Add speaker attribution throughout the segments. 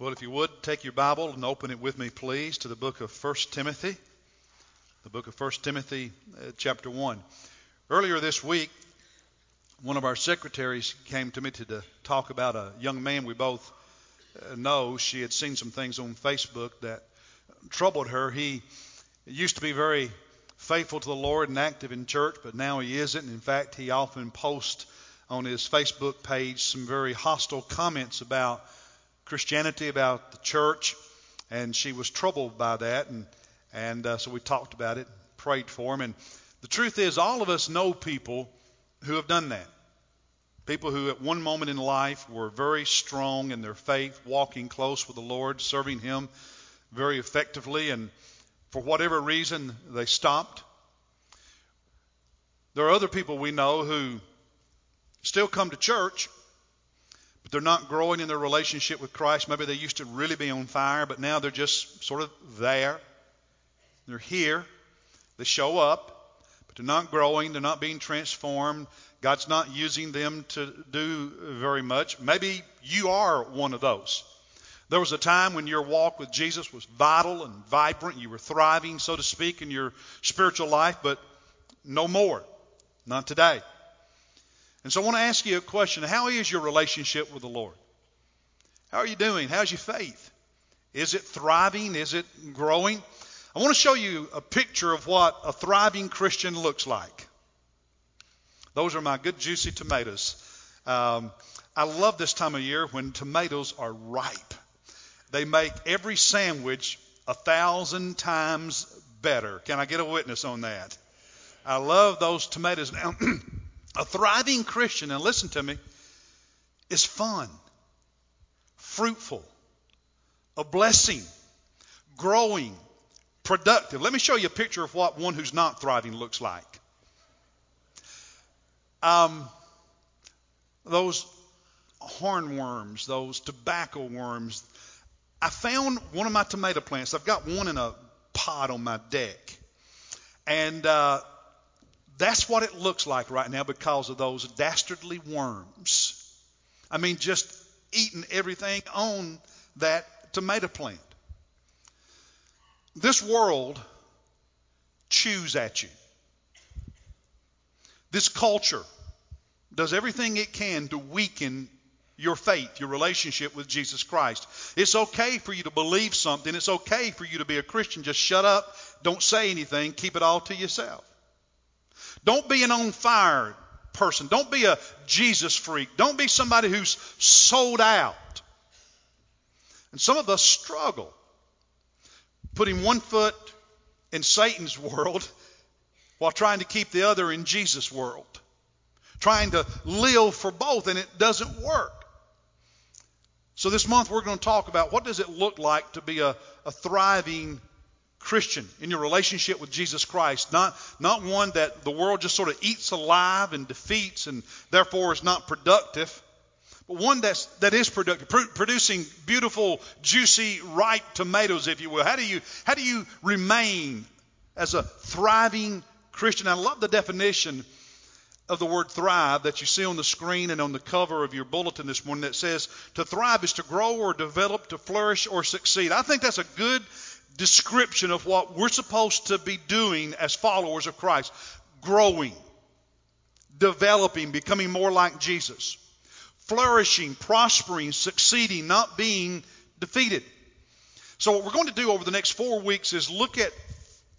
Speaker 1: Well, if you would, take your Bible and open it with me, please, to the book of 1 Timothy. The book of 1 Timothy, uh, chapter 1. Earlier this week, one of our secretaries came to me to, to talk about a young man we both uh, know. She had seen some things on Facebook that troubled her. He used to be very faithful to the Lord and active in church, but now he isn't. In fact, he often posts on his Facebook page some very hostile comments about Christianity, about the church, and she was troubled by that, and and uh, so we talked about it, prayed for him, and the truth is, all of us know people who have done that. People who at one moment in life were very strong in their faith, walking close with the Lord, serving Him very effectively, and for whatever reason they stopped. There are other people we know who still come to church, but they're not growing in their relationship with Christ. Maybe they used to really be on fire, but now they're just sort of there. They're here. They show up, but they're not growing. They're not being transformed. God's not using them to do very much. Maybe you are one of those. There was a time when your walk with Jesus was vital and vibrant. You were thriving, so to speak, in your spiritual life, but no more. Not today. And so I want to ask you a question. How is your relationship with the Lord? How are you doing? How's your faith? Is it thriving? Is it growing? I want to show you a picture of what a thriving Christian looks like. Those are my good, juicy tomatoes. Um, I love this time of year when tomatoes are ripe. They make every sandwich a thousand times better. Can I get a witness on that? I love those tomatoes. Now, A thriving Christian, and listen to me, is fun, fruitful, a blessing, growing, productive. Let me show you a picture of what one who's not thriving looks like. Um, those hornworms, those tobacco worms. I found one of my tomato plants. I've got one in a pot on my deck. And uh, that's what it looks like right now because of those dastardly worms. I mean, just eating everything on that tomato plant. This world chews at you. This culture does everything it can to weaken your faith, your relationship with Jesus Christ. It's okay for you to believe something. It's okay for you to be a Christian. Just shut up. Don't say anything. Keep it all to yourself. Don't be an on fire person. Don't be a Jesus freak. Don't be somebody who's sold out. And some of us struggle putting one foot in Satan's world while trying to keep the other in Jesus' world. Trying to live for both, and it doesn't work. So this month we're going to talk about what does it look like to be a, a thriving Christian in your relationship with Jesus Christ, not, not one that the world just sort of eats alive and defeats and therefore is not productive, but one that's, that is productive, pr- producing beautiful, juicy, ripe tomatoes, if you will. How do you, how do you remain as a thriving Christian? I love the definition of the word thrive that you see on the screen and on the cover of your bulletin this morning that says to thrive is to grow or develop, to flourish or succeed. I think that's a good description of what we're supposed to be doing as followers of Christ growing, developing, becoming more like Jesus, flourishing, prospering, succeeding, not being defeated. So, what we're going to do over the next four weeks is look at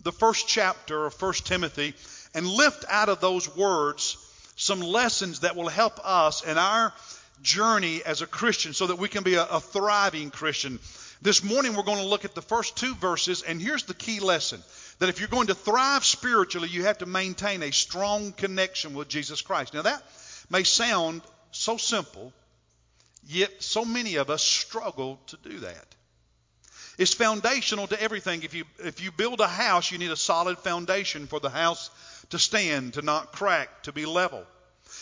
Speaker 1: the first chapter of 1 Timothy and lift out of those words some lessons that will help us in our journey as a Christian so that we can be a, a thriving Christian. This morning we're going to look at the first two verses, and here's the key lesson that if you're going to thrive spiritually, you have to maintain a strong connection with Jesus Christ. Now, that may sound so simple, yet so many of us struggle to do that. It's foundational to everything. If you, if you build a house, you need a solid foundation for the house to stand, to not crack, to be level.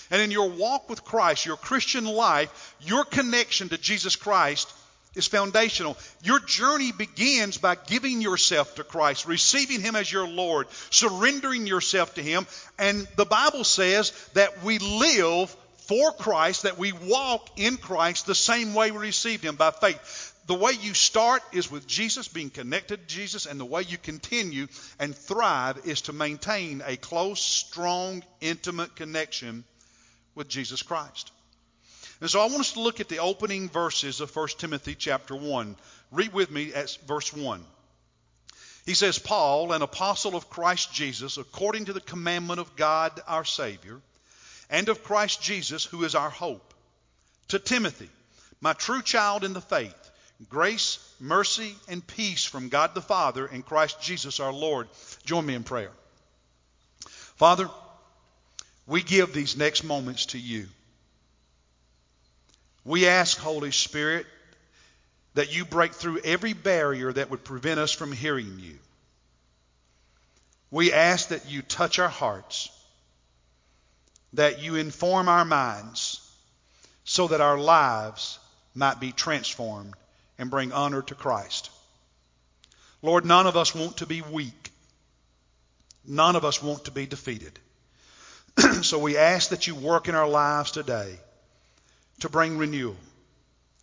Speaker 1: And in your walk with Christ, your Christian life, your connection to Jesus Christ is foundational. Your journey begins by giving yourself to Christ, receiving Him as your Lord, surrendering yourself to Him. And the Bible says that we live for Christ, that we walk in Christ the same way we received Him by faith. The way you start is with Jesus, being connected to Jesus, and the way you continue and thrive is to maintain a close, strong, intimate connection with Jesus Christ. And so I want us to look at the opening verses of 1 Timothy chapter 1. Read with me at verse 1. He says, Paul, an apostle of Christ Jesus, according to the commandment of God our Savior, and of Christ Jesus, who is our hope. To Timothy, my true child in the faith, grace, mercy, and peace from God the Father and Christ Jesus our Lord. Join me in prayer. Father, we give these next moments to you. We ask, Holy Spirit, that you break through every barrier that would prevent us from hearing you. We ask that you touch our hearts that you inform our minds so that our lives might be transformed and bring honor to Christ. Lord, none of us want to be weak. None of us want to be defeated. so we ask that you work in our lives today to bring renewal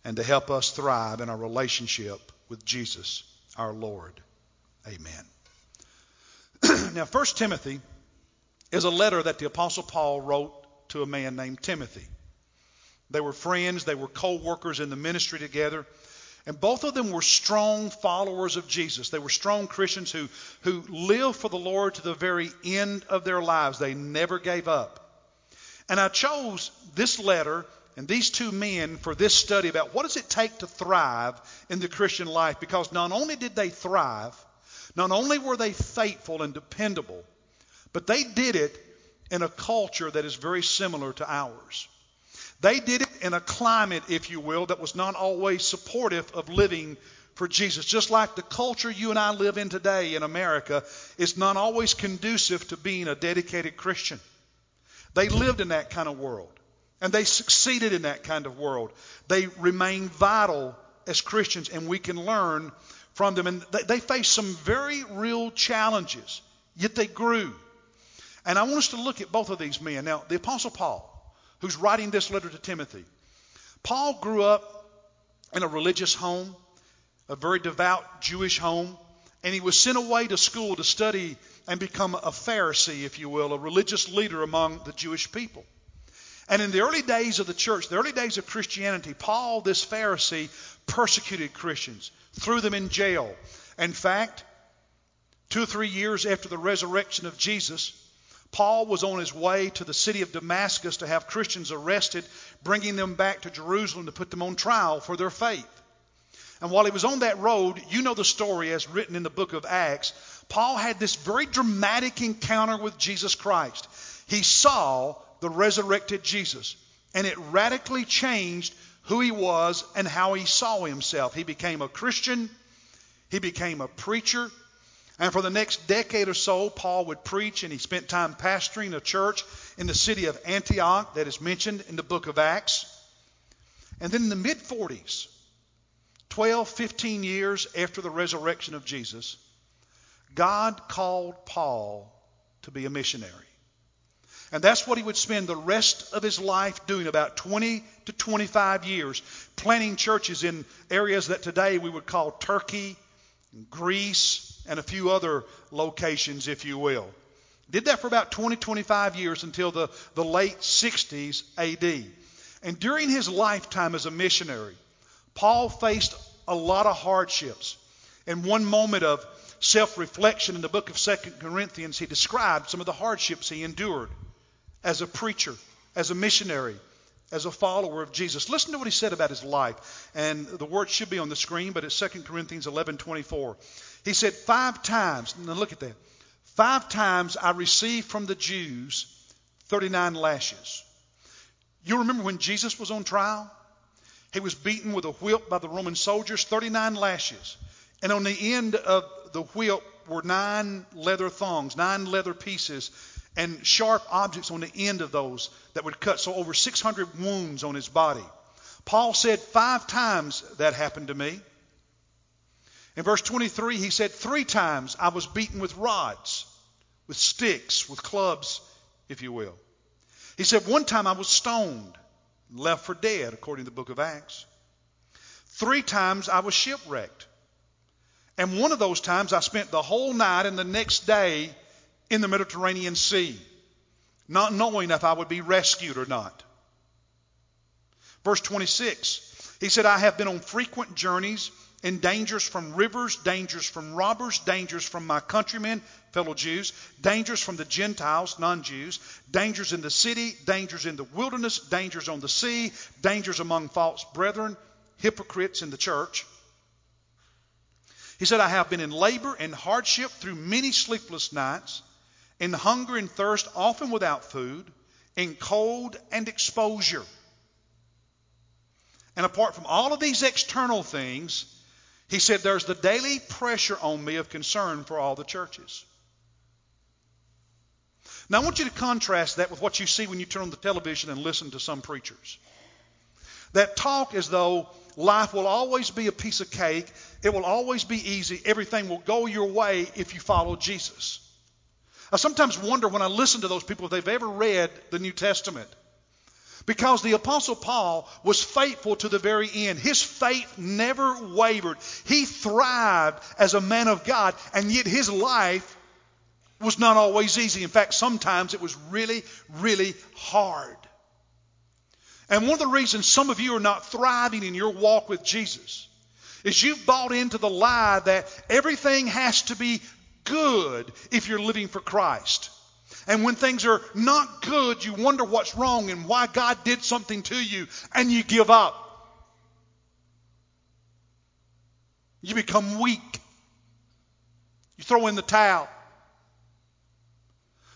Speaker 1: and to help us thrive in our relationship with Jesus, our Lord. Amen. now, 1 Timothy is a letter that the Apostle Paul wrote to a man named Timothy. They were friends, they were co workers in the ministry together. And both of them were strong followers of Jesus. They were strong Christians who, who lived for the Lord to the very end of their lives. They never gave up. And I chose this letter and these two men for this study about what does it take to thrive in the Christian life because not only did they thrive, not only were they faithful and dependable, but they did it in a culture that is very similar to ours. They did it in a climate, if you will, that was not always supportive of living for Jesus. Just like the culture you and I live in today in America is not always conducive to being a dedicated Christian. They lived in that kind of world. And they succeeded in that kind of world. They remain vital as Christians, and we can learn from them. And they, they faced some very real challenges, yet they grew. And I want us to look at both of these men. Now, the Apostle Paul, who's writing this letter to Timothy, Paul grew up in a religious home, a very devout Jewish home, and he was sent away to school to study and become a Pharisee, if you will, a religious leader among the Jewish people. And in the early days of the church, the early days of Christianity, Paul, this Pharisee, persecuted Christians, threw them in jail. In fact, two or three years after the resurrection of Jesus, Paul was on his way to the city of Damascus to have Christians arrested, bringing them back to Jerusalem to put them on trial for their faith. And while he was on that road, you know the story as written in the book of Acts. Paul had this very dramatic encounter with Jesus Christ. He saw the resurrected Jesus, and it radically changed who he was and how he saw himself. He became a Christian, he became a preacher, and for the next decade or so, Paul would preach, and he spent time pastoring a church in the city of Antioch that is mentioned in the book of Acts. And then in the mid 40s, 12, 15 years after the resurrection of Jesus, God called Paul to be a missionary. And that's what he would spend the rest of his life doing, about 20 to 25 years, planting churches in areas that today we would call Turkey, Greece, and a few other locations, if you will. Did that for about 20, 25 years until the, the late 60s AD. And during his lifetime as a missionary, Paul faced a lot of hardships. In one moment of self reflection in the book of 2 Corinthians, he described some of the hardships he endured as a preacher, as a missionary, as a follower of Jesus. Listen to what he said about his life. And the word should be on the screen, but it's 2 Corinthians 11 24. He said, Five times, now look at that. Five times I received from the Jews 39 lashes. You remember when Jesus was on trial? He was beaten with a whip by the Roman soldiers, 39 lashes. And on the end of the whip were nine leather thongs, nine leather pieces, and sharp objects on the end of those that would cut. So over 600 wounds on his body. Paul said, Five times that happened to me. In verse 23, he said, Three times I was beaten with rods, with sticks, with clubs, if you will. He said, One time I was stoned, left for dead, according to the book of Acts. Three times I was shipwrecked. And one of those times I spent the whole night and the next day in the Mediterranean Sea, not knowing if I would be rescued or not. Verse 26, he said, I have been on frequent journeys in dangers from rivers, dangers from robbers, dangers from my countrymen, fellow Jews, dangers from the Gentiles, non Jews, dangers in the city, dangers in the wilderness, dangers on the sea, dangers among false brethren, hypocrites in the church. He said, I have been in labor and hardship through many sleepless nights, in hunger and thirst, often without food, in cold and exposure. And apart from all of these external things, he said, There's the daily pressure on me of concern for all the churches. Now, I want you to contrast that with what you see when you turn on the television and listen to some preachers. That talk as though life will always be a piece of cake, it will always be easy, everything will go your way if you follow Jesus. I sometimes wonder when I listen to those people if they've ever read the New Testament. Because the Apostle Paul was faithful to the very end. His faith never wavered. He thrived as a man of God, and yet his life was not always easy. In fact, sometimes it was really, really hard. And one of the reasons some of you are not thriving in your walk with Jesus is you've bought into the lie that everything has to be good if you're living for Christ. And when things are not good, you wonder what's wrong and why God did something to you, and you give up. You become weak. You throw in the towel.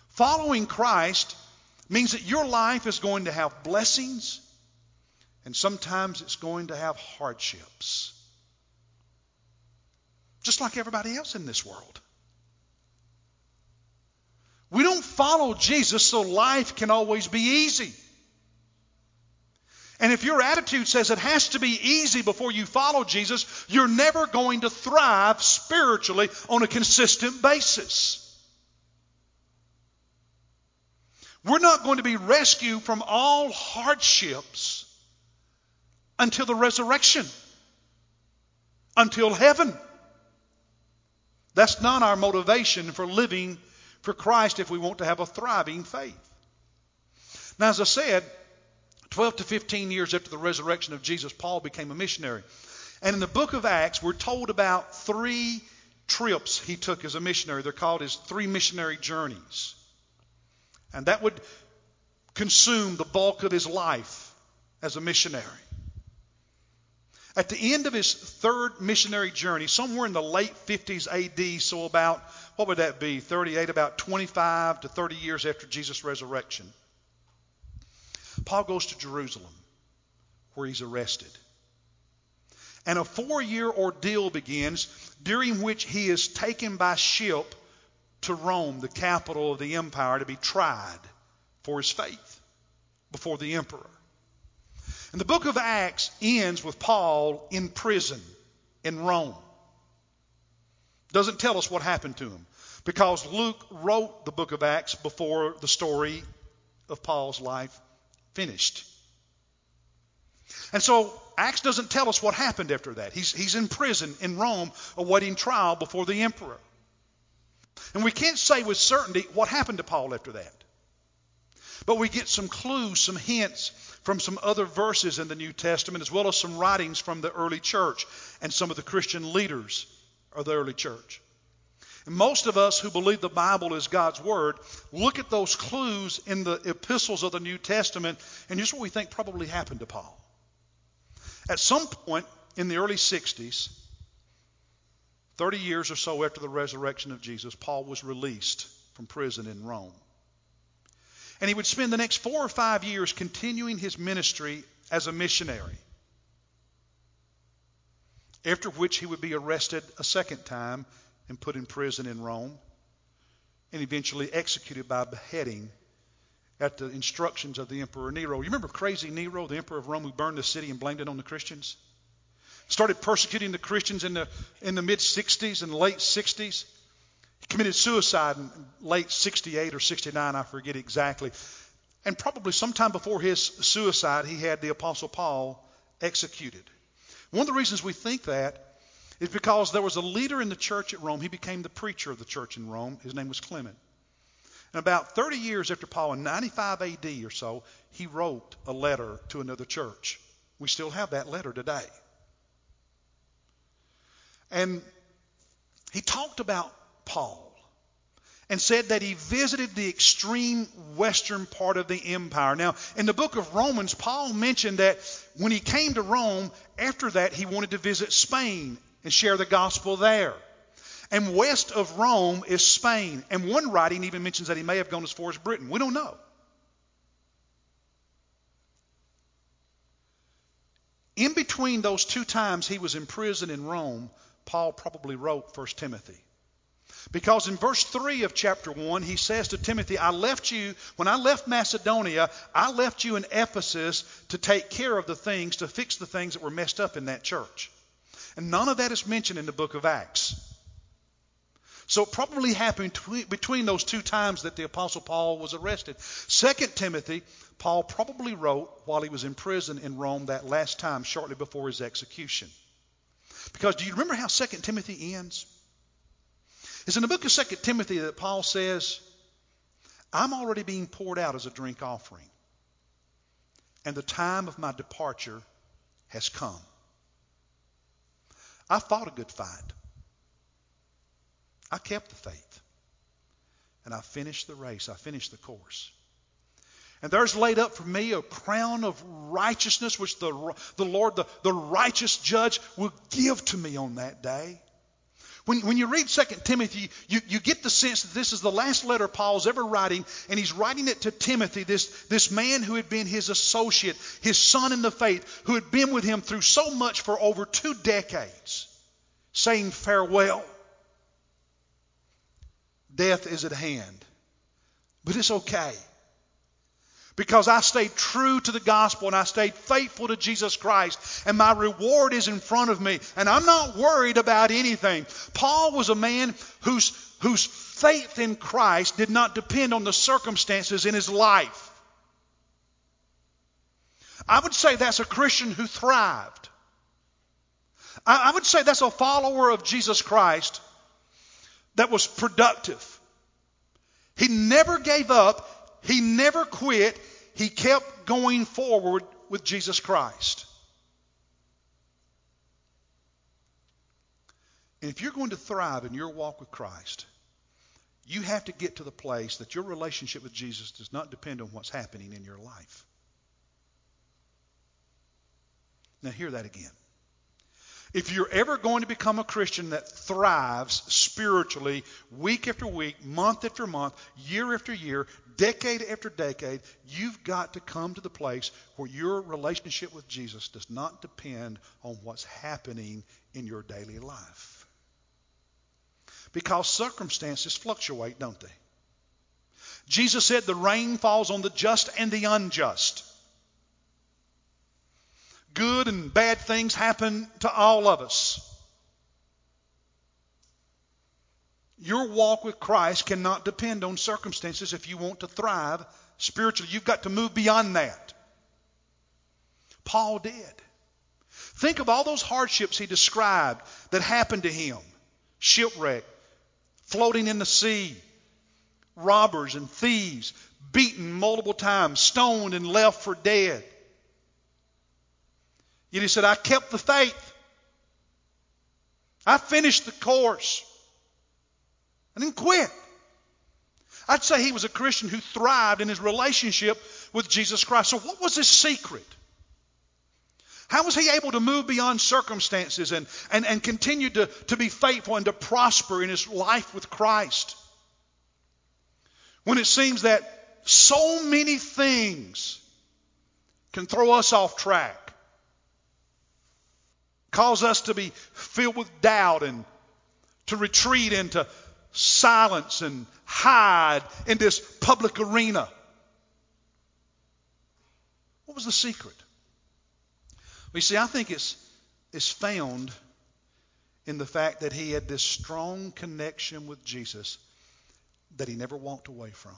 Speaker 1: Following Christ means that your life is going to have blessings and sometimes it's going to have hardships. Just like everybody else in this world. We don't follow Jesus so life can always be easy. And if your attitude says it has to be easy before you follow Jesus, you're never going to thrive spiritually on a consistent basis. We're not going to be rescued from all hardships until the resurrection, until heaven. That's not our motivation for living for Christ if we want to have a thriving faith. Now, as I said, 12 to 15 years after the resurrection of Jesus, Paul became a missionary. And in the book of Acts, we're told about three trips he took as a missionary. They're called his three missionary journeys. And that would consume the bulk of his life as a missionary. At the end of his third missionary journey, somewhere in the late 50s AD, so about, what would that be, 38, about 25 to 30 years after Jesus' resurrection, Paul goes to Jerusalem where he's arrested. And a four year ordeal begins during which he is taken by ship to Rome, the capital of the empire, to be tried for his faith before the emperor. And the book of Acts ends with Paul in prison in Rome. Doesn't tell us what happened to him because Luke wrote the book of Acts before the story of Paul's life finished. And so Acts doesn't tell us what happened after that. He's, he's in prison in Rome awaiting trial before the emperor. And we can't say with certainty what happened to Paul after that. But we get some clues, some hints from some other verses in the New Testament, as well as some writings from the early church and some of the Christian leaders of the early church. Most of us who believe the Bible is God's Word look at those clues in the epistles of the New Testament, and here's what we think probably happened to Paul. At some point in the early 60s, 30 years or so after the resurrection of Jesus, Paul was released from prison in Rome. And he would spend the next four or five years continuing his ministry as a missionary. After which he would be arrested a second time and put in prison in Rome and eventually executed by beheading at the instructions of the Emperor Nero. You remember crazy Nero, the Emperor of Rome, who burned the city and blamed it on the Christians? Started persecuting the Christians in the, in the mid 60s and late 60s He committed suicide in late 68 or 69, I forget exactly. And probably sometime before his suicide, he had the Apostle Paul executed. One of the reasons we think that is because there was a leader in the church at Rome. He became the preacher of the church in Rome. His name was Clement. And about 30 years after Paul, in 95 AD or so, he wrote a letter to another church. We still have that letter today. And he talked about Paul and said that he visited the extreme western part of the empire. Now, in the book of Romans, Paul mentioned that when he came to Rome, after that, he wanted to visit Spain and share the gospel there. And west of Rome is Spain. And one writing even mentions that he may have gone as far as Britain. We don't know. In between those two times he was in prison in Rome, Paul probably wrote 1 Timothy. Because in verse 3 of chapter 1, he says to Timothy, I left you, when I left Macedonia, I left you in Ephesus to take care of the things, to fix the things that were messed up in that church. And none of that is mentioned in the book of Acts. So it probably happened between those two times that the Apostle Paul was arrested. Second Timothy, Paul probably wrote while he was in prison in Rome that last time, shortly before his execution. Because do you remember how Second Timothy ends? It's in the book of Second Timothy that Paul says, I'm already being poured out as a drink offering, and the time of my departure has come. I fought a good fight. I kept the faith. And I finished the race. I finished the course. And there's laid up for me a crown of righteousness, which the, the Lord, the, the righteous judge, will give to me on that day. When, when you read 2 Timothy, you, you get the sense that this is the last letter Paul's ever writing, and he's writing it to Timothy, this, this man who had been his associate, his son in the faith, who had been with him through so much for over two decades, saying farewell. Death is at hand. But it's okay. Because I stayed true to the gospel and I stayed faithful to Jesus Christ, and my reward is in front of me, and I'm not worried about anything. Paul was a man whose, whose faith in Christ did not depend on the circumstances in his life. I would say that's a Christian who thrived. I, I would say that's a follower of Jesus Christ that was productive. He never gave up. He never quit. He kept going forward with Jesus Christ. And if you're going to thrive in your walk with Christ, you have to get to the place that your relationship with Jesus does not depend on what's happening in your life. Now, hear that again. If you're ever going to become a Christian that thrives spiritually week after week, month after month, year after year, decade after decade, you've got to come to the place where your relationship with Jesus does not depend on what's happening in your daily life. Because circumstances fluctuate, don't they? Jesus said the rain falls on the just and the unjust good and bad things happen to all of us. Your walk with Christ cannot depend on circumstances if you want to thrive spiritually. You've got to move beyond that. Paul did. Think of all those hardships he described that happened to him shipwreck, floating in the sea, robbers and thieves, beaten multiple times, stoned and left for dead. Yet he said, I kept the faith. I finished the course. I didn't quit. I'd say he was a Christian who thrived in his relationship with Jesus Christ. So, what was his secret? How was he able to move beyond circumstances and, and, and continue to, to be faithful and to prosper in his life with Christ? When it seems that so many things can throw us off track cause us to be filled with doubt and to retreat into silence and hide in this public arena. What was the secret? You see, I think it's, it's found in the fact that he had this strong connection with Jesus that he never walked away from.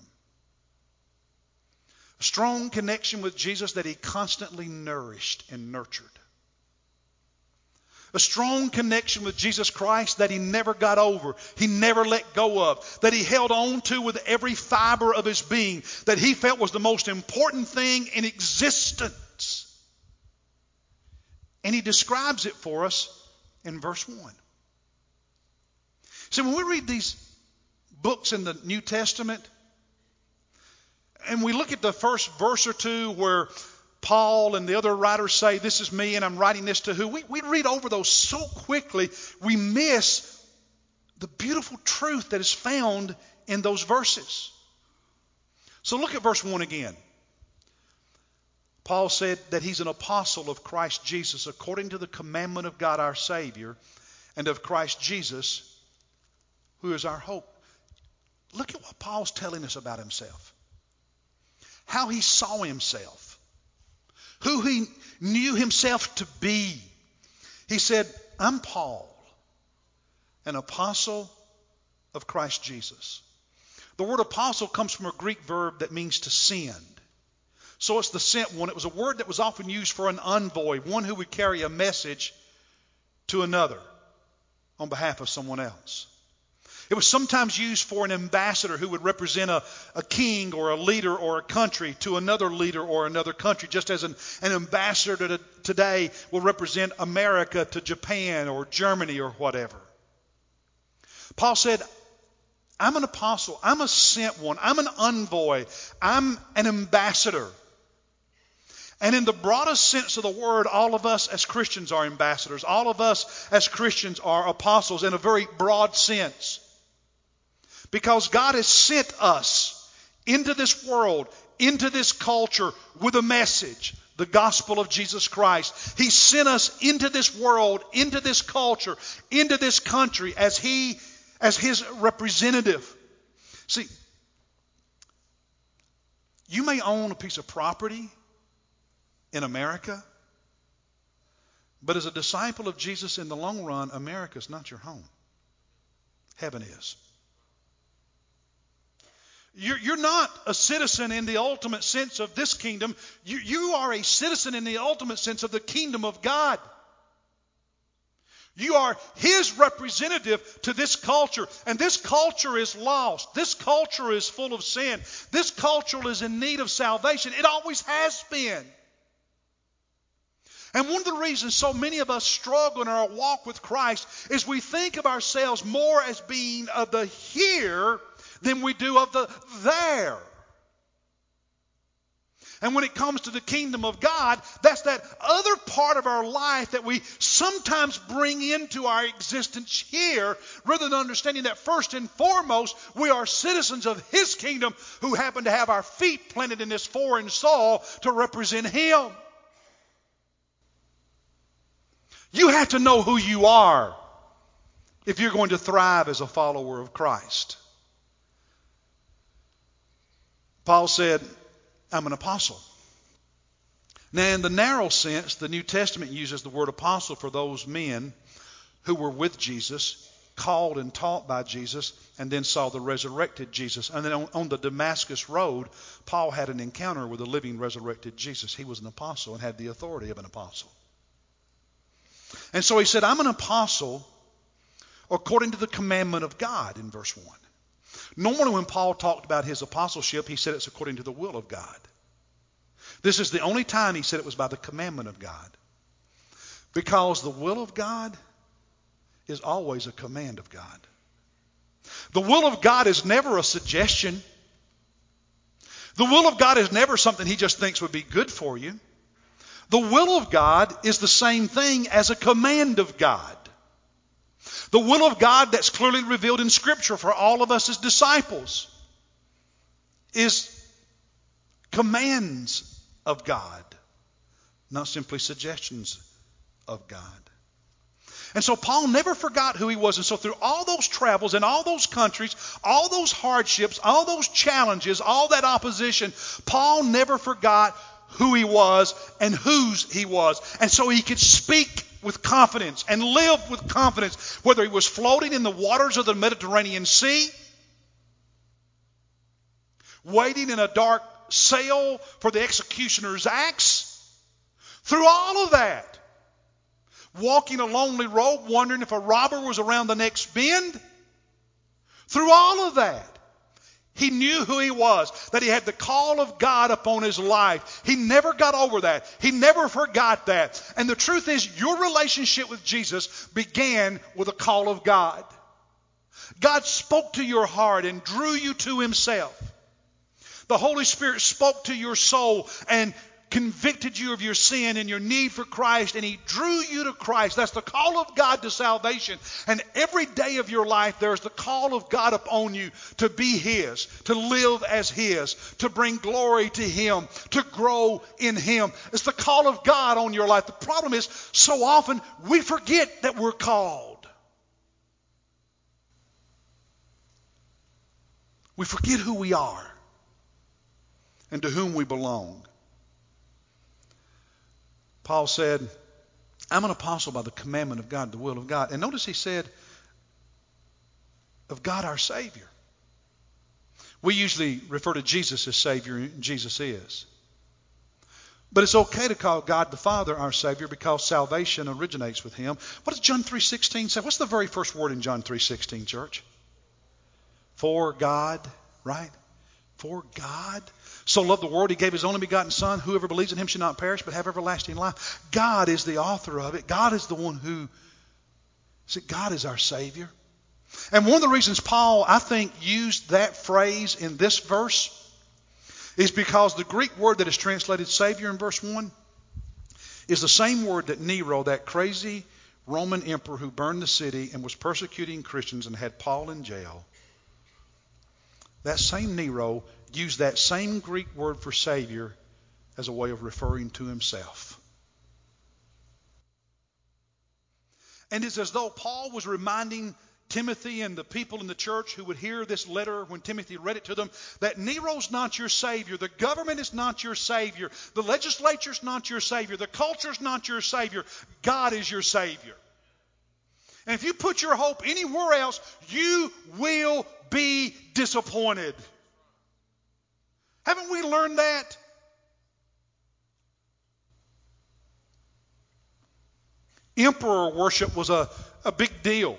Speaker 1: A strong connection with Jesus that he constantly nourished and nurtured. A strong connection with Jesus Christ that he never got over, he never let go of, that he held on to with every fiber of his being, that he felt was the most important thing in existence. And he describes it for us in verse 1. So when we read these books in the New Testament, and we look at the first verse or two where Paul and the other writers say, This is me and I'm writing this to who, we, we read over those so quickly, we miss the beautiful truth that is found in those verses. So look at verse 1 again. Paul said that he's an apostle of Christ Jesus according to the commandment of God our Savior and of Christ Jesus, who is our hope. Look at what Paul's telling us about himself. How he saw himself. Who he knew himself to be. He said, I'm Paul, an apostle of Christ Jesus. The word apostle comes from a Greek verb that means to send. So it's the sent one. It was a word that was often used for an envoy, one who would carry a message to another on behalf of someone else. It was sometimes used for an ambassador who would represent a, a king or a leader or a country to another leader or another country, just as an, an ambassador to, today will represent America to Japan or Germany or whatever. Paul said, I'm an apostle. I'm a sent one. I'm an envoy. I'm an ambassador. And in the broadest sense of the word, all of us as Christians are ambassadors. All of us as Christians are apostles in a very broad sense. Because God has sent us into this world, into this culture with a message, the gospel of Jesus Christ. He sent us into this world, into this culture, into this country as he as his representative. See, you may own a piece of property in America, but as a disciple of Jesus in the long run, America is not your home. Heaven is. You're, not a citizen in the ultimate sense of this kingdom. You are a citizen in the ultimate sense of the kingdom of God. You are His representative to this culture. And this culture is lost. This culture is full of sin. This culture is in need of salvation. It always has been. And one of the reasons so many of us struggle in our walk with Christ is we think of ourselves more as being of the here than we do of the there. And when it comes to the kingdom of God, that's that other part of our life that we sometimes bring into our existence here, rather than understanding that first and foremost, we are citizens of His kingdom who happen to have our feet planted in this foreign soil to represent Him. You have to know who you are if you're going to thrive as a follower of Christ. Paul said, I'm an apostle. Now, in the narrow sense, the New Testament uses the word apostle for those men who were with Jesus, called and taught by Jesus, and then saw the resurrected Jesus. And then on, on, the Damascus Road, Paul had an encounter with the living, resurrected Jesus. He was an apostle and had the authority of an apostle. And so he said, I'm an apostle according to the commandment of God in verse 1. Normally, when Paul talked about his apostleship, he said it's according to the will of God. This is the only time he said it was by the commandment of God. Because the will of God is always a command of God. The will of God is never a suggestion. The will of God is never something he just thinks would be good for you. The will of God is the same thing as a command of God. The will of God that's clearly revealed in Scripture for all of us as disciples is commands of God, not simply suggestions of God. And so Paul never forgot who he was. And so through all those travels and all those countries, all those hardships, all those challenges, all that opposition, Paul never forgot who he was and whose he was. And so he could speak with confidence and lived with confidence, whether he was floating in the waters of the Mediterranean Sea, waiting in a dark sail for the executioner's axe. Through all of that, walking a lonely road, wondering if a robber was around the next bend. Through all of that, he knew who he was, that he had the call of God upon his life. He never got over that. He never forgot that. And the truth is, your relationship with Jesus began with a call of God. God spoke to your heart and drew you to himself. The Holy Spirit spoke to your soul and convicted you of your sin and your need for Christ, and He drew you to Christ. That's the call of God to salvation. And every day of your life, there's the call of God upon you to be His, to live as His, to bring glory to Him, to grow in Him. It's the call of God on your life. The problem is, so often we forget that we're called. We forget who we are and to whom we belong. Paul said, I'm an apostle by the commandment of God, the will of God. And notice he said, of God our Savior. We usually refer to Jesus as Savior, and Jesus is. But it's okay to call God the Father our Savior because salvation originates with Him. What does John 3.16 say? What's the very first word in John 3.16, church? For God, right? For God so loved the world, he gave his only begotten Son. Whoever believes in him should not perish, but have everlasting life. God is the author of it. God is the one who. See, God is our Savior. And one of the reasons Paul, I think, used that phrase in this verse is because the Greek word that is translated Savior in verse 1 is the same word that Nero, that crazy Roman emperor who burned the city and was persecuting Christians and had Paul in jail, that same Nero used that same Greek word for Savior as a way of referring to himself. And it's as though Paul was reminding Timothy and the people in the church who would hear this letter when Timothy read it to them that Nero's not your Savior. The government is not your Savior. The legislature's not your Savior. The culture's not your Savior. God is your Savior. And if you put your hope anywhere else, you will be disappointed. Haven't we learned that? Emperor worship was a, a big deal.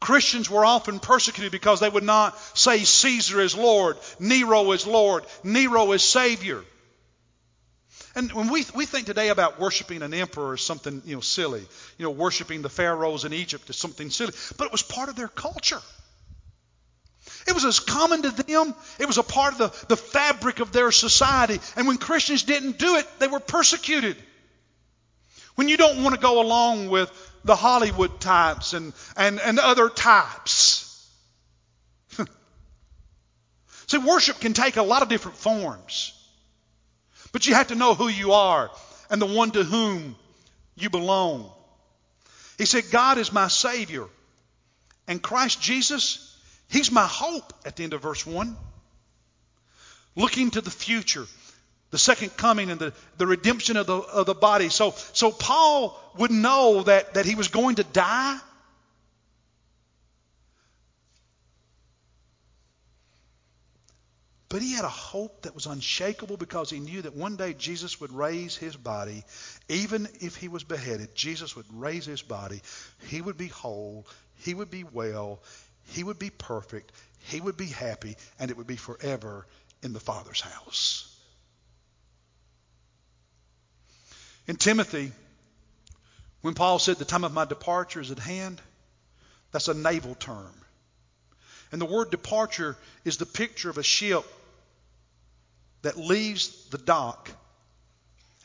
Speaker 1: Christians were often persecuted because they would not say Caesar is Lord, Nero is Lord, Nero is Savior. And when we, we think today about worshiping an emperor as something you know silly, you know worshiping the pharaohs in Egypt as something silly, but it was part of their culture. It was as common to them. It was a part of the, the fabric of their society. And when Christians didn't do it, they were persecuted. When you don't want to go along with the Hollywood types and, and, and other types. See, worship can take a lot of different forms. But you have to know who you are and the one to whom you belong. He said, God is my Savior. And Christ Jesus He's my hope at the end of verse 1. Looking to the future, the second coming and the, the redemption of the, of the body. So, so Paul would know that, that he was going to die. But he had a hope that was unshakable because he knew that one day Jesus would raise his body. Even if he was beheaded, Jesus would raise his body. He would be whole. He would be well. He would be perfect, he would be happy, and it would be forever in the Father's house. In Timothy, when Paul said, The time of my departure is at hand, that's a naval term. And the word departure is the picture of a ship that leaves the dock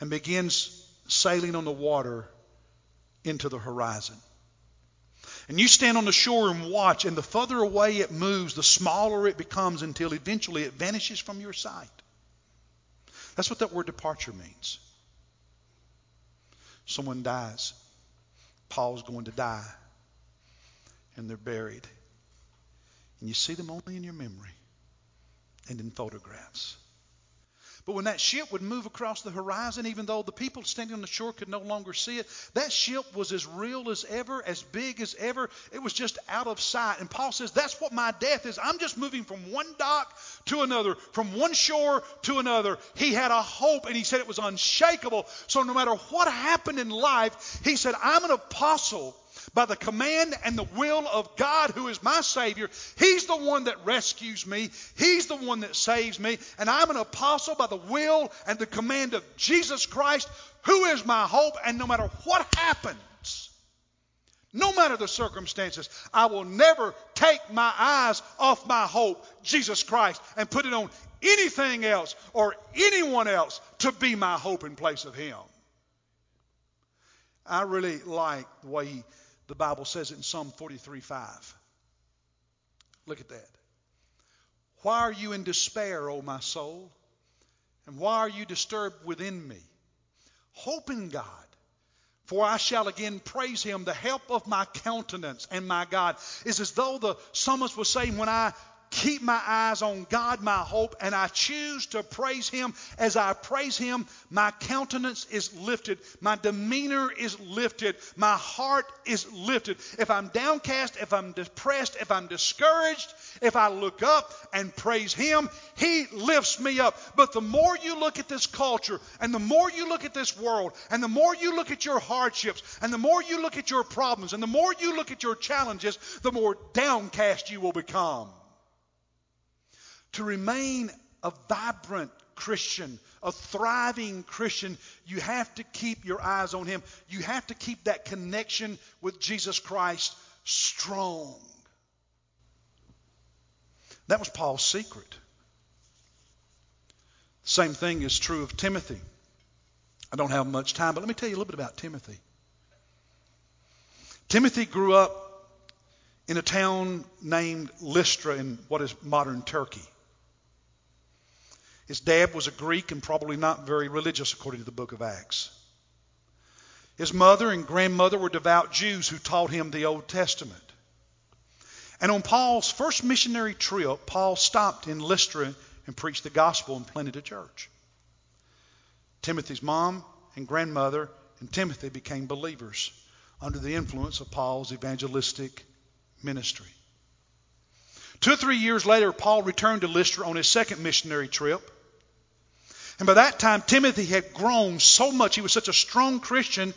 Speaker 1: and begins sailing on the water into the horizon. And you stand on the shore and watch, and the further away it moves, the smaller it becomes until eventually it vanishes from your sight. That's what that word departure means. Someone dies. Paul's going to die. And they're buried. And you see them only in your memory and in photographs. But when that ship would move across the horizon, even though the people standing on the shore could no longer see it, that ship was as real as ever, as big as ever. It was just out of sight. And Paul says, That's what my death is. I'm just moving from one dock to another, from one shore to another. He had a hope, and he said it was unshakable. So no matter what happened in life, he said, I'm an apostle by the command and the will of God, who is my Savior. He's the one that rescues me, He's the one that saves me, and I'm an apostle by the will and the command of Jesus Christ, who is my hope. And no matter what happens, no matter the circumstances, I will never take my eyes off my hope, Jesus Christ, and put it on anything else or anyone else to be my hope in place of Him. I really like the way he the Bible says it in Psalm 43 5. Look at that. Why are you in despair, O my soul? And why are you disturbed within me? Hope in God, for I shall again praise him. The help of my countenance and my God is as though the psalmist was saying, When I keep my eyes on God, my hope, and I choose to praise Him. As I praise Him, my countenance is lifted, my demeanor is lifted, my heart is lifted. If I'm downcast, if I'm depressed, if I'm discouraged, if I look up and praise Him, He lifts me up. But the more you look at this culture, and the more you look at this world, and the more you look at your hardships, and the more you look at your problems, and the more you look at your challenges, the more downcast you will become. To remain a vibrant Christian, a thriving Christian, you have to keep your eyes on Him. You have to keep that connection with Jesus Christ strong. That was Paul's secret. The same thing is true of Timothy. I don't have much time, but let me tell you a little bit about Timothy. Timothy grew up in a town named Lystra in what is modern Turkey. His dad was a Greek and probably not very religious, according to the book of Acts. His mother and grandmother were devout Jews who taught him the Old Testament. And on Paul's first missionary trip, Paul stopped in Lystra and preached the gospel and planted a church. Timothy's mom and grandmother and Timothy became believers under the influence of Paul's evangelistic ministry. Two or three years later, Paul returned to Lystra on his second missionary trip. And by that time, Timothy had grown so much. He was such a strong Christian.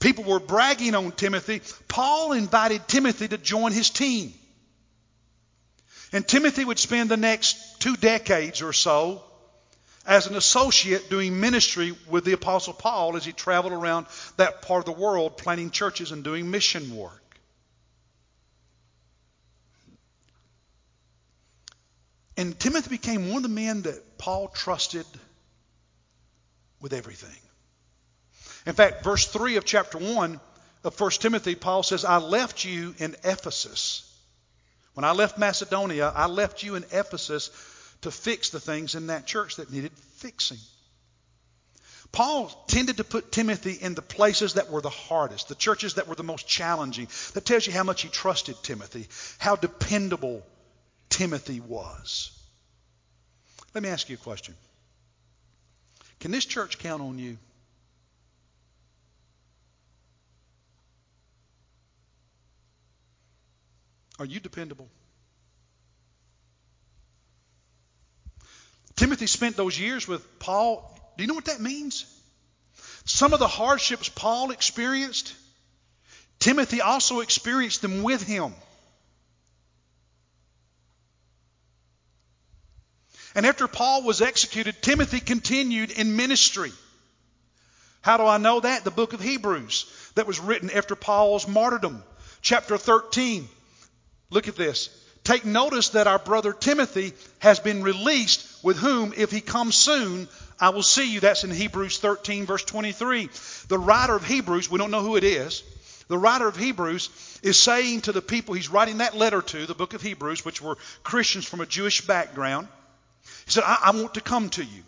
Speaker 1: People were bragging on Timothy. Paul invited Timothy to join his team. And Timothy would spend the next two decades or so as an associate doing ministry with the Apostle Paul as he traveled around that part of the world planting churches and doing mission work. And Timothy became one of the men that Paul trusted with everything. In fact, verse 3 of chapter 1 of 1 Timothy, Paul says, I left you in Ephesus. When I left Macedonia, I left you in Ephesus to fix the things in that church that needed fixing. Paul tended to put Timothy in the places that were the hardest, the churches that were the most challenging. That tells you how much he trusted Timothy, how dependable Timothy was. Let me ask you a question. Can this church count on you? Are you dependable? Timothy spent those years with Paul. Do you know what that means? Some of the hardships Paul experienced, Timothy also experienced them with him. And after Paul was executed, Timothy continued in ministry. How do I know that? The book of Hebrews that was written after Paul's martyrdom, chapter 13. Look at this. Take notice that our brother Timothy has been released, with whom, if he comes soon, I will see you. That's in Hebrews 13, verse 23. The writer of Hebrews, we don't know who it is, the writer of Hebrews is saying to the people he's writing that letter to, the book of Hebrews, which were Christians from a Jewish background, he said, I, I want to come to you.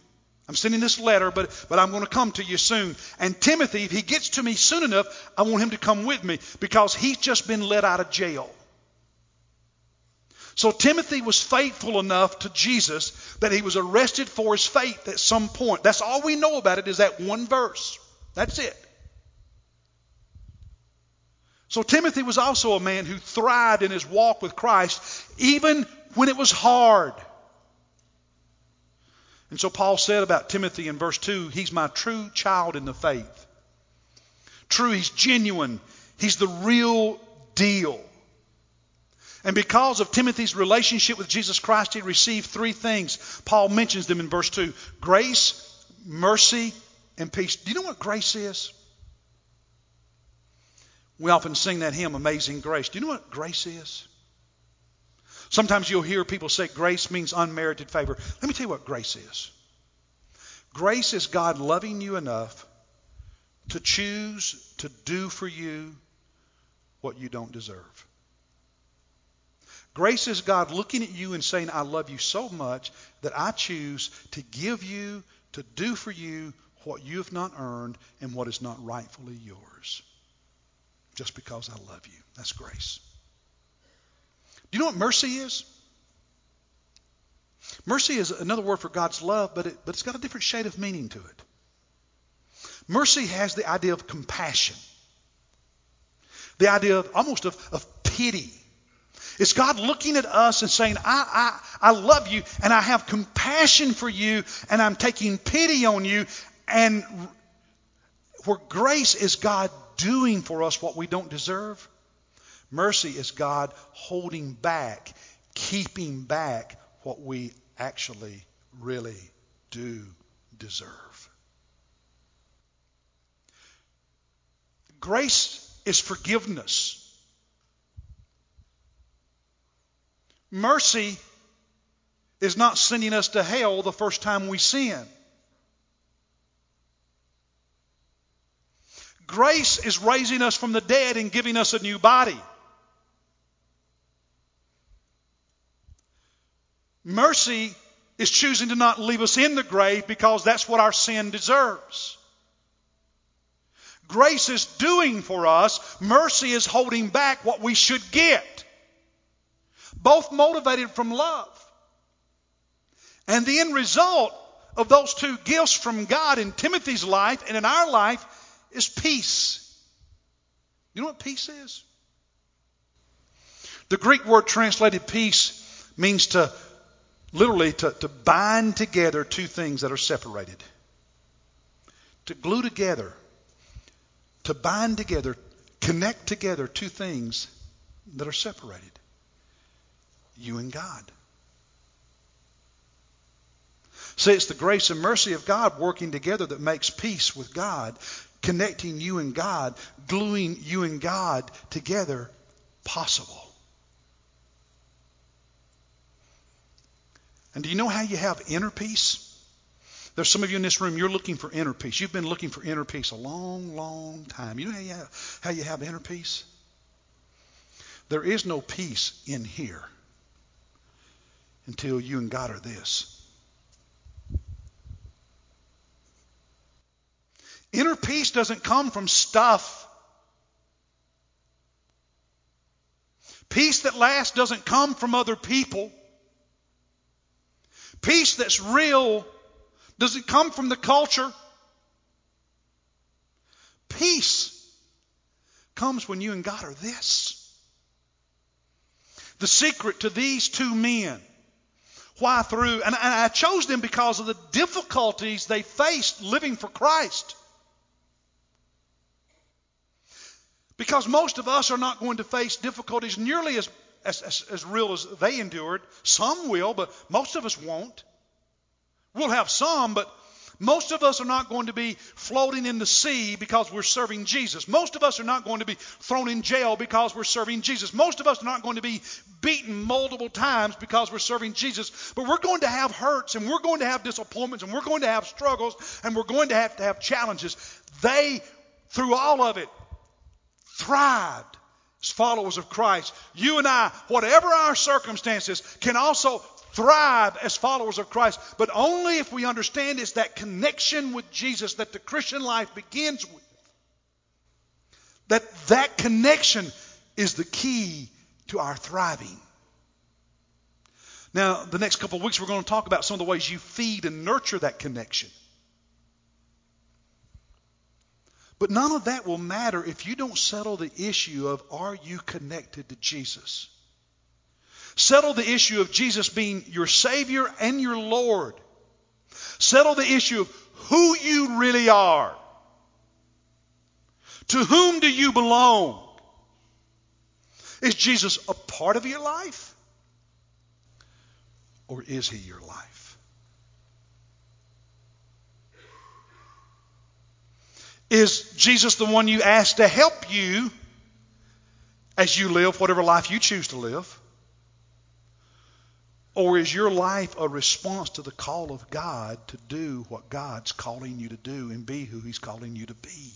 Speaker 1: I'm sending this letter, but, but I'm going to come to you soon. And Timothy, if he gets to me soon enough, I want him to come with me because he's just been let out of jail. So Timothy was faithful enough to Jesus that he was arrested for his faith at some point. That's all we know about it is that one verse. That's it. So Timothy was also a man who thrived in his walk with Christ even when it was hard. And so Paul said about Timothy in verse 2 he's my true child in the faith. True, he's genuine, he's the real deal. And because of Timothy's relationship with Jesus Christ, he received three things. Paul mentions them in verse 2 grace, mercy, and peace. Do you know what grace is? We often sing that hymn, Amazing Grace. Do you know what grace is? Sometimes you'll hear people say grace means unmerited favor. Let me tell you what grace is. Grace is God loving you enough to choose to do for you what you don't deserve. Grace is God looking at you and saying, I love you so much that I choose to give you, to do for you what you have not earned and what is not rightfully yours. Just because I love you. That's grace. You know what mercy is? Mercy is another word for God's love, but, it, but it's got a different shade of meaning to it. Mercy has the idea of compassion, the idea of almost of, of pity. It's God looking at us and saying, I, I, I love you and I have compassion for you and I'm taking pity on you. And where grace is God doing for us what we don't deserve, mercy is God holding back, keeping back what we actually really do deserve. Grace is forgiveness. Mercy is not sending us to hell the first time we sin. Grace is raising us from the dead and giving us a new body. Mercy is choosing to not leave us in the grave because that's what our sin deserves. Grace is doing for us, mercy is holding back what we should get both motivated from love. And the end result of those two gifts from God in Timothy's life and in our life is peace. You know what peace is? The Greek word translated peace means to literally to, to bind together two things that are separated. To glue together, to bind together, connect together two things that are separated you and God. See, it's the grace and mercy of God working together that makes peace with God, connecting you and God, gluing you and God together possible. And do you know how you have inner peace? There's some of you in this room, you're looking for inner peace. You've been looking for inner peace a long, long time. You know how you have, how you have inner peace? There is no peace in here until you and God are this. Inner peace doesn't come from stuff. Peace that lasts doesn't come from other people. Peace that's real doesn't come from the culture. Peace comes when you and God are this. The secret to these two men why through, and I chose them because of the difficulties they faced living for Christ. Because most of us are not going to face difficulties nearly as, as, as, as real as they endured. Some will, but most of us won't. We'll have some, but most of us are not going to be floating in the sea because we're serving Jesus. Most of us are not going to be thrown in jail because we're serving Jesus. Most of us are not going to be beaten multiple times because we're serving Jesus. But we're going to have hurts and we're going to have disappointments and we're going to have struggles and we're going to have to have challenges. They, through all of it, thrived as followers of Christ. You and I, whatever our circumstances, can also thrive as followers of Christ, but only if we understand it's that connection with Jesus that the Christian life begins with. That that connection is the key to our thriving. Now, the next couple of weeks, we're going to talk about some of the ways you feed and nurture that connection. But none of that will matter if you don't settle the issue of are you connected to Jesus? Settle the issue of Jesus being your Savior and your Lord. Settle the issue of who you really are. To whom do you belong? Is Jesus a part of your life? Or is he your life? Is Jesus the one you ask to help you as you live whatever life you choose to live? Or is your life a response to the call of God to do what God's calling you to do and be who He's calling you to be?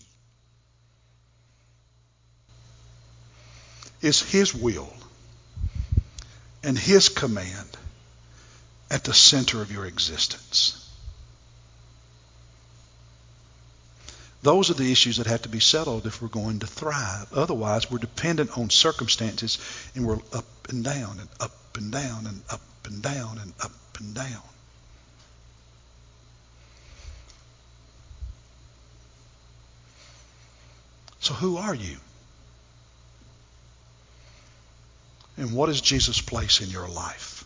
Speaker 1: Is His will and His command at the center of your existence? Those are the issues that have to be settled if we're going to thrive. Otherwise, we're dependent on circumstances and we're up and down and up and down and up and down and up and down. So, who are you? And what is Jesus' place in your life?